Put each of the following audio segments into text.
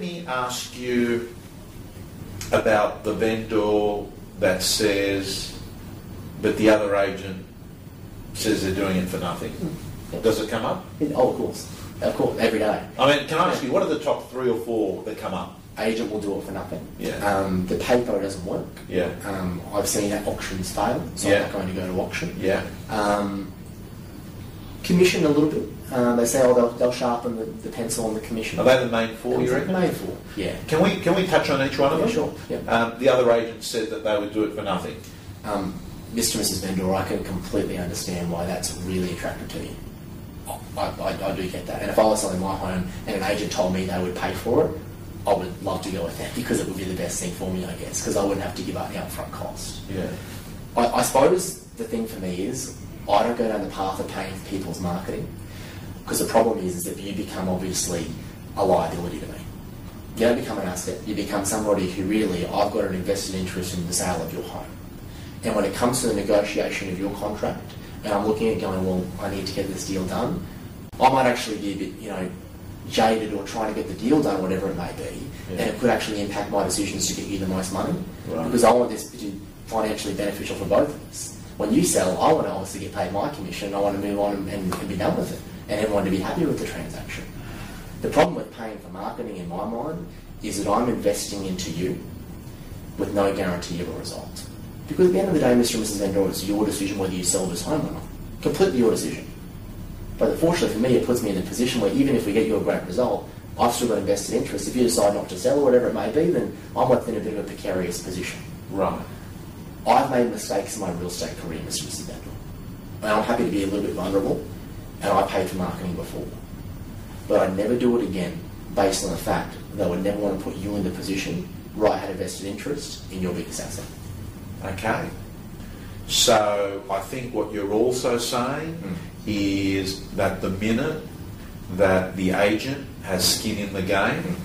let me ask you about the vendor that says, but the other agent says they're doing it for nothing. Does it come up? Oh, of course. Of course, every day. I mean, can I ask you, what are the top three or four that come up? Agent will do it for nothing. Yeah. Um, the paper doesn't work. Yeah. Um, I've seen that auctions fail, so Yeah. I'm not going to go to auction. Yeah. Um, commission a little bit. Uh, they say, oh, they'll, they'll sharpen the, the pencil on the commission. Are they the main four, you reckon? Main four, yeah. Can we, can we touch on each one of Yeah, them? sure. Yeah. Um, the other agent said that they would do it for nothing. Um, Mr. and Mrs. Vendor, I can completely understand why that's really attractive to you. I, I, I do get that. And if I was selling my home and an agent told me they would pay for it, I would love to go with that because it would be the best thing for me, I guess, because I wouldn't have to give up the upfront cost. Yeah. I, I suppose the thing for me is I don't go down the path of paying for people's marketing because the problem is, is that you become obviously a liability to me. You don't become an asset. You become somebody who really, I've got an invested interest in the sale of your home. And when it comes to the negotiation of your contract, and I'm looking at going, well, I need to get this deal done, I might actually be a bit, you know, jaded or trying to get the deal done, whatever it may be, Yeah. and it could actually impact my decisions to get you the most money. Right. Because I want this to be financially beneficial for both of us. When you sell, I want to obviously get paid my commission. I want to move on and, and, be done with it, and everyone to be happy with the transaction. The problem with paying for marketing, in my mind, is that I'm investing into you with no guarantee of a result. Because at the end of the day, Mr. and Mrs. Vendor, it's your decision whether you sell this home or not. Completely your decision. But unfortunately for me, it puts me in a position where even if we get you a great result, I've still got invested interest. If you decide not to sell or whatever it may be, then I'm left in a bit of a precarious position. Right. I've made mistakes in my real estate career, Mr. and And I'm happy to be a little bit vulnerable, and I paid for marketing before. But I'd never do it again based on the fact that I would never want to put you in the position where I had a vested interest in your biggest asset. Okay. So I think what you're also saying Mm. is that the minute that the agent has skin in the game,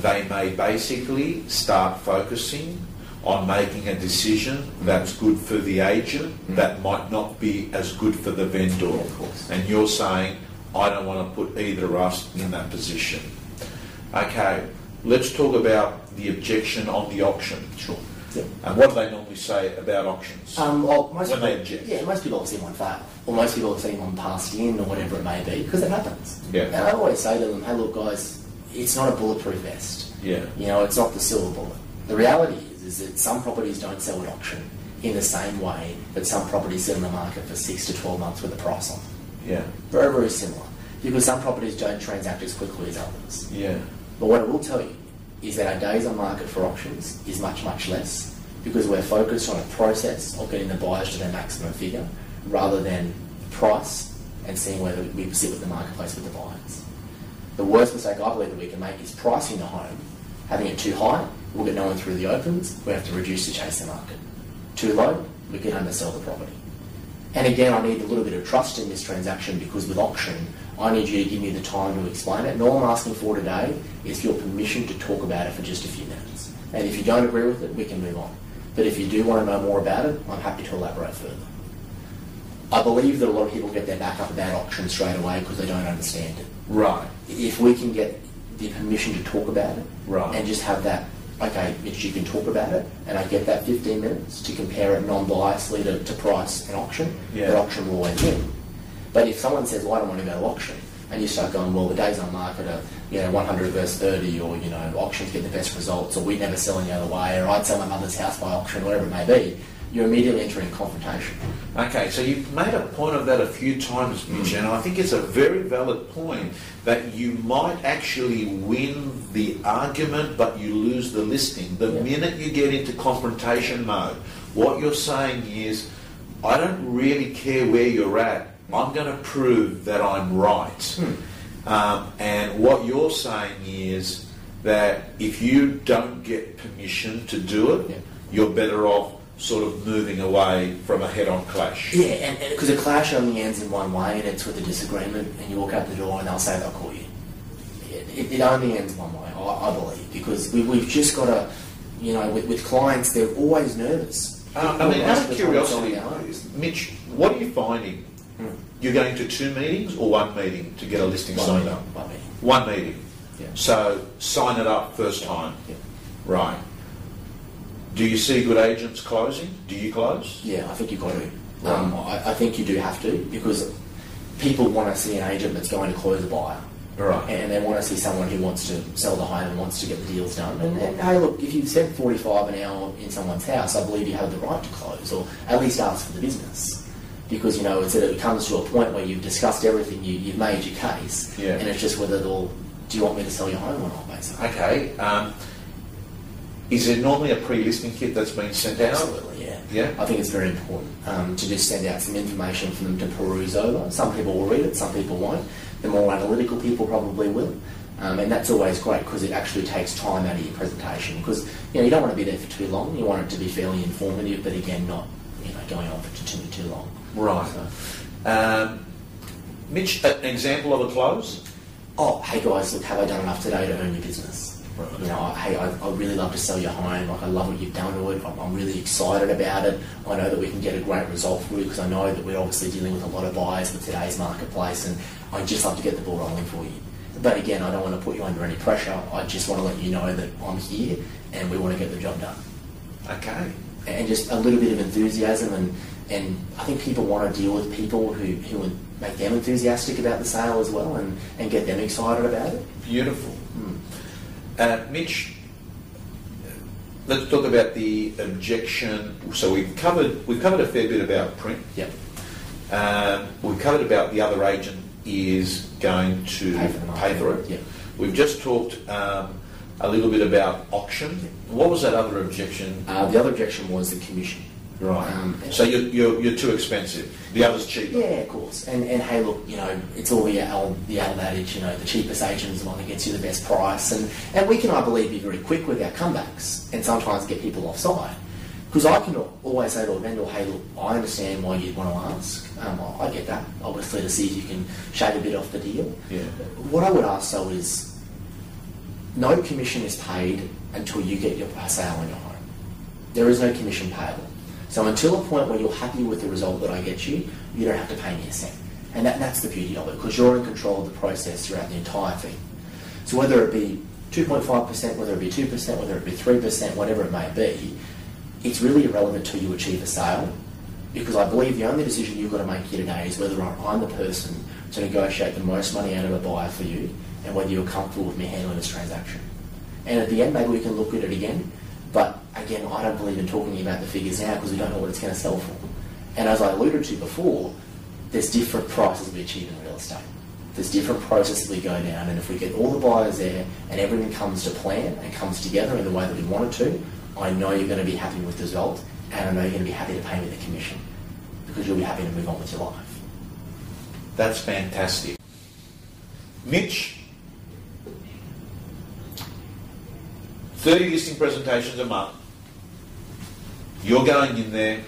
they may basically start focusing on making a decision that's good for the agent Mm. that might not be as good for the vendor. Yeah, of course. And you're saying, I don't want to put either of us in that position. Okay, let's talk about the objection on the auction. Sure. Yeah. And what do they normally say about auctions? Um, well, most When people, they object. Yeah, most people have seen one fail, or most people have seen one passed in, or whatever it may be, because it happens. Yeah. And I always say to them, hey, look, guys, it's not a bulletproof vest. Yeah. You know, it's not the silver bullet. The reality is, is that some properties don't sell at auction in the same way that some properties sit on the market for six to 12 months with a price on. Yeah. Very, very similar. Because some properties don't transact as quickly as others. Yeah. But what I will tell you is that our days on market for auctions is much, much less because we're focused on a process of getting the buyers to their maximum figure rather than price and seeing whether we sit with the marketplace with the buyers. The worst mistake I believe that we can make is pricing the home, having it too high, we'll get no one through the opens, we have to reduce to chase the market. Too low, we can undersell the property. And again, I need a little bit of trust in this transaction because with auction, I need you to give me the time to explain it. And all I'm asking for today is your permission to talk about it for just a few minutes. And if you don't agree with it, we can move on. But if you do want to know more about it, I'm happy to elaborate further. I believe that a lot of people get their back up about auction straight away because they don't understand it. Right. If we can get the permission to talk about it Right. and just have that, okay, Mitch, you can talk about it, and I get that 15 minutes to compare it non-biasedly to, to price and auction, Yeah. that auction will always win. But if someone says, well, I don't want to go to auction, and you start going, well, the days on market are, you know, 100 versus 30, or, you know, auctions get the best results, or we never sell any other way, or I'd sell my mother's house by auction, whatever it may be, you're immediately entering confrontation. Okay, so you've made a point of that a few times, Mitch, and I think it's a very valid point that you might actually win the argument, but you lose the listing. The Yeah. minute you get into confrontation mode, what you're saying is, I don't really care where you're at. I'm going to prove that I'm right. Um, and what you're saying is that if you don't get permission to do it, Yeah. you're better off sort of moving away from a head-on clash. Yeah, and because a clash only ends in one way, and it's with a disagreement, and you walk out the door, and they'll say they'll call you. It, it, it only ends one way, I, I believe, because we, we've just got to, you know, with, with clients, they're always nervous. Uh, I mean, out of Most curiosity, it's only ours. Mitch, what are you finding? Hmm. You're going to two meetings or one meeting to get a listing One signed meeting, up? one meeting. One meeting. Yeah. So sign it up first time. Yeah. Right. Do you see good agents closing? Do you close? Yeah, I think you've got to. Um, I, I think you do have to because people want to see an agent that's going to close a buyer. Right. And they want to see someone who wants to sell the home and wants to get the deals done. And, and hey, look, if you've spent 45 an hour in someone's house, I believe you have the right to close or at least ask for the business. Because, you know, it's, it comes to a point where you've discussed everything, you, you've made your case, Yeah. and it's just whether they'll, do you want me to sell your home or not, basically. Okay. Um, is there normally a pre-listing kit that's been sent out? Absolutely, yeah. Yeah. I think it's very important um, to just send out some information for them to peruse over. Some people will read it, some people won't. The more analytical people probably will. Um, and that's always great because it actually takes time out of your presentation. Because you know you don't want to be there for too long. You want it to be fairly informative, but again, not you know going on for too too long. Right. So, Um, Mitch, an example of a close? oh, hey guys, look, have I done enough today to earn your business? You know, I- hey, I, I really love to sell your home. Like, I love what you've done to it. I'm, I'm really excited about it. I know that we can get a great result for you because I know that we're obviously dealing with a lot of buyers with today's marketplace, and I'd just love to get the ball rolling for you. But again, I don't want to put you under any pressure. I just want to let you know that I'm here and we want to get the job done. Okay. And just a little bit of enthusiasm, and, and I think people want to deal with people who, who would make them enthusiastic about the sale as well and, and get them excited about it. Beautiful. Mm. Uh, Mitch, let's talk about the objection. So we've covered we've covered a fair bit about print. Yep. Um, we've covered about the other agent is going to Pay for pay for it. yeah. We've just talked um, a little bit about auction. What was that other objection? Uh, the other objection was the commission. Right. Um, so you're, you're, you're too expensive. The other's cheaper. Yeah, of course. And, and hey, look, you know, it's all the old, the old adage, you know, the cheapest agent is the one that gets you the best price. And, and we can, I believe, be very quick with our comebacks and sometimes get people offside. Because I can always say to a vendor, hey, look, I understand why you'd want to ask. Um, I I get that, obviously, to see if you can shave a bit off the deal. Yeah. What I would ask, though, is no commission is paid until you get your sale on your home. There is no commission payable. So until a point where you're happy with the result that I get you, you don't have to pay me a cent. And that, that's the beauty of it, because you're in control of the process throughout the entire thing. So whether it be 2.5%, whether it be 2%, whether it be 3%, whatever it may be, it's really irrelevant till you achieve a sale. Because I believe the only decision you've got to make here today is whether I'm the person to negotiate the most money out of a buyer for you and whether you're comfortable with me handling this transaction. And at the end, maybe we can look at it again. But again, I don't believe in talking about the figures now because we don't know what it's going to sell for. And as I alluded to before, there's different prices we achieve in real estate. There's different processes we go down, and if we get all the buyers there and everything comes to plan and comes together in the way that we want it to, I know you're going to be happy with the result, and I know you're going to be happy to pay me the commission because you'll be happy to move on with your life. That's fantastic. Mitch, 30 listing presentations a month. You're going in there.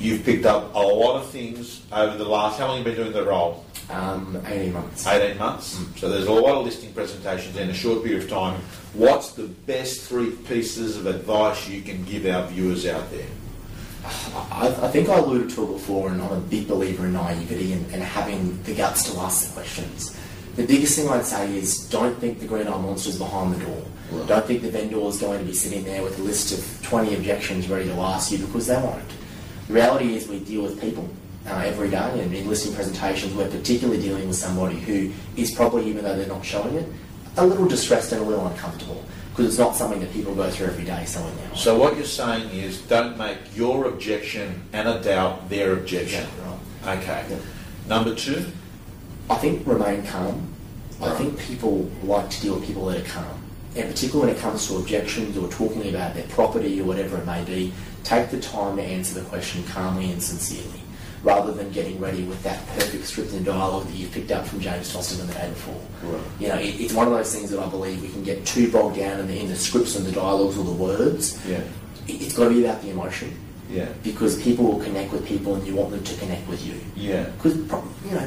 You've picked up a lot of things over the last, how long have you been doing the role? Um, 18 months. 18 months. So there's a lot of listing presentations in a short period of time. What's the best three pieces of advice you can give our viewers out there? I, I think I alluded to it before, and I'm a big believer in naivety and, and having the guts to ask the questions. The biggest thing I'd say is don't think the green eye monster's behind the door. Right. Don't think the vendor is going to be sitting there with a list of 20 objections ready to ask you because they won't. The reality is we deal with people uh, every day, and in listing presentations, we're particularly dealing with somebody who is probably, even though they're not showing it, a little distressed and a little uncomfortable because it's not something that people go through every day selling their. So what you're saying is don't make your objection and a doubt their objection. Exactly right. Okay. Yeah. Number two? I think remain calm. I think people like to deal with people that are calm. And particularly when it comes to objections or talking about their property or whatever it may be, take the time to answer the question calmly and sincerely, rather than getting ready with that perfect script and dialogue that you've picked up from James Tostigan the day before. Right. You know, it, it's one of those things that I believe we can get too bogged down in the, in the scripts and the dialogues or the words. Yeah. It, it's got to be about the emotion, Yeah. because people will connect with people and you want them to connect with you. Yeah. Because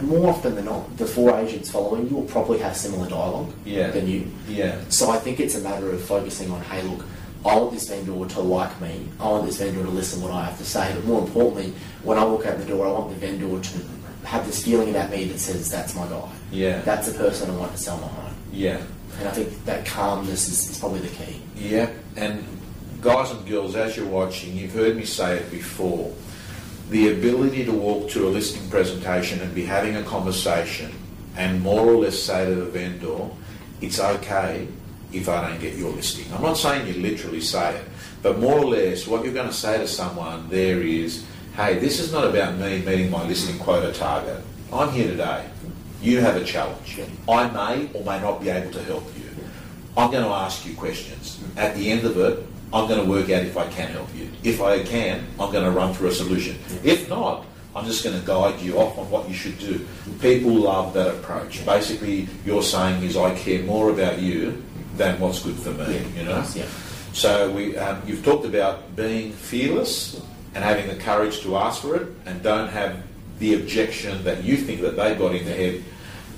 know, more often than not, the four agents following you will probably have similar dialogue Yeah. than you. Yeah. So I think it's a matter of focusing on, hey, look, I want this vendor to like me. I want this vendor to listen to what I have to say. But more importantly, when I walk out the door, I want the vendor to have this feeling about me that says that's my guy. Yeah. that's the person I want to sell my home. Yeah. And I think that calmness is, is probably the key. Yeah, and guys and girls, as you're watching, you've heard me say it before. The ability to walk to a listing presentation and be having a conversation and more or less say to the vendor, it's okay if I don't get your listing. I'm not saying you literally say it, but more or less what you're going to say to someone there is, hey, this is not about me meeting my listing quota target. I'm here today. You have a challenge. I may or may not be able to help you. I'm going to ask you questions. At the end of it, I'm going to work out if I can help you. If I can, I'm going to run through a solution. If not, I'm just going to guide you off on what you should do. People love that approach. Basically, you're saying is I care more about you than what's good for me. You know. Yeah. So we, um, you've talked about being fearless and having the courage to ask for it, and don't have the objection that you think that they got in their head.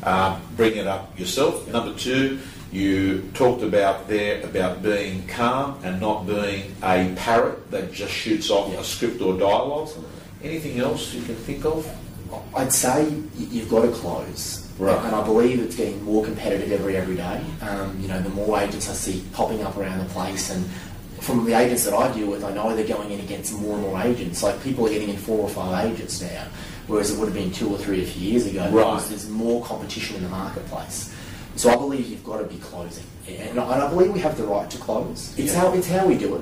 Um, bring it up yourself. Number two, you talked about there about being calm and not being a parrot that just shoots off Yeah. a script or dialogue. Anything else you can think of? I'd say you've got to close. Right. And I believe it's getting more competitive every every day. Um, you know, the more agents I see popping up around the place, and from the agents that I deal with, I know they're going in against more and more agents. Like people are getting in four or five agents now, whereas it would have been two or three a few years ago. Right. Because there's more competition in the marketplace. So I believe you've got to be closing, and I, and I believe we have the right to close. It's Yeah. how it's how we do it.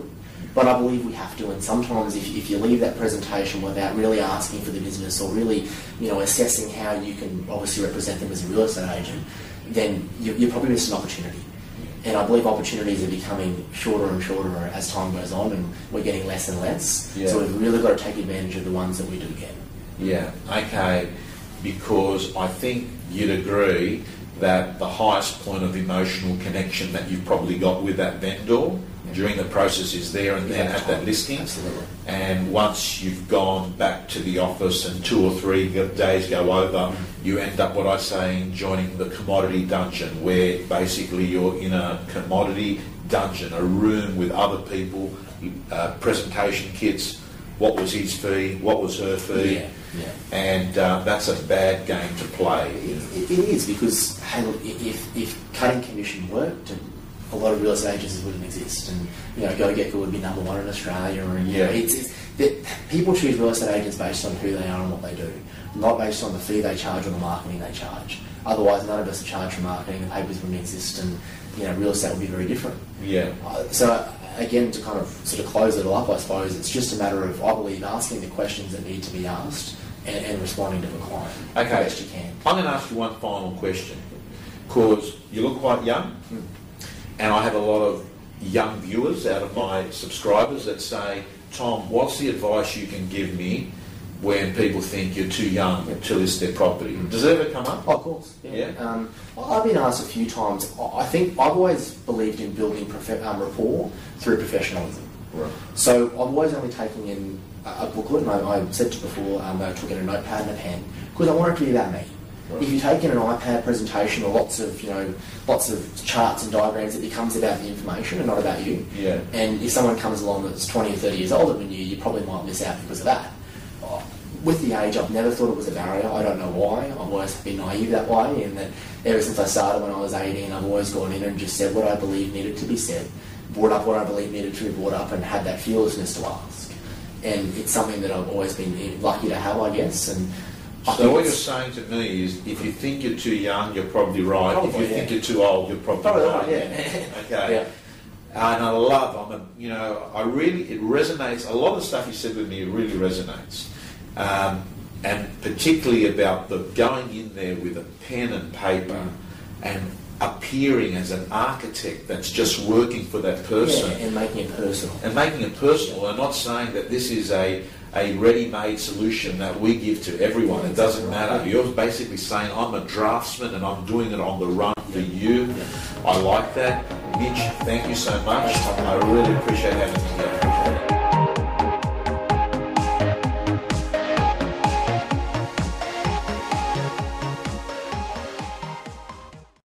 But I believe we have to, and sometimes if, if you leave that presentation without really asking for the business or really, you know, assessing how you can obviously represent them as a real estate agent, then you, you probably miss an opportunity. And I believe opportunities are becoming shorter and shorter as time goes on, and we're getting less and less. Yeah. So we've really got to take advantage of the ones that we do get. Yeah, okay, because I think you'd agree that the highest point of emotional connection that you've probably got with that vendor during the process is there and then at that listing. Absolutely. And once you've gone back to the office and two or three days go over, you end up, what I say, in joining the commodity dungeon, where basically you're in a commodity dungeon, a room with other people, uh, presentation kits, what was his fee, what was her fee, Yeah, yeah. and uh, that's a bad game to play. It, it is because hey, look, if, if cutting commission worked, a lot of real estate agencies wouldn't exist, and you know, Go Get Good would be number one in Australia. And you know, Yeah. it's, it's that people choose real estate agents based on who they are and what they do, not based on the fee they charge or the marketing they charge. Otherwise, none of us are charged for marketing. The papers wouldn't exist, and you know, real estate would be very different. Yeah. Uh, So again, to kind of sort of close it all up, I suppose it's just a matter of I believe asking the questions that need to be asked and, and responding to the client Okay. best you can. I'm going to ask you one final question because you look quite young, hmm. and I have a lot of young viewers out of my subscribers that say, Tom, what's the advice you can give me when people think you're too young to list their property? Does it ever come up? Oh, of course. Yeah. Um, I've been asked a few times. I think I've always believed in building prof- um, rapport through professionalism. Right. So I've always only taken in a, a booklet, and I, I said to before um, I took in a notepad and a pen because I want it to be about me. Right. If you take in an iPad presentation or lots of you know lots of charts and diagrams, it becomes about the information and not about you. Yeah. And if someone comes along that's 20 or 30 years older than you, you probably might miss out because of that. With the age, I've never thought it was a barrier. I don't know why. I've always been naive that way, and that ever since I started when I was 18, I've always gone in and just said what I believe needed to be said, brought up what I believe needed to be brought up, and had that fearlessness to ask. And it's something that I've always been lucky to have, I guess. And I So what you're saying to me is, if you think you're too young, you're probably right. if you yeah. think you're too old, you're probably, Probably right. right, yeah. okay. Yeah. And I love, I'm a, you know, I really, it resonates. A lot of the stuff you said with me really resonates, um, and particularly about the going in there with a pen and paper Mm. and appearing as an architect that's just working for that person Yeah, and making it personal. and making it personal and not saying that this is a, a ready-made solution that we give to everyone. It doesn't matter. You're basically saying, I'm a draftsman and I'm doing it on the run for you. I like that. Mitch, thank you so much. I really appreciate having you here.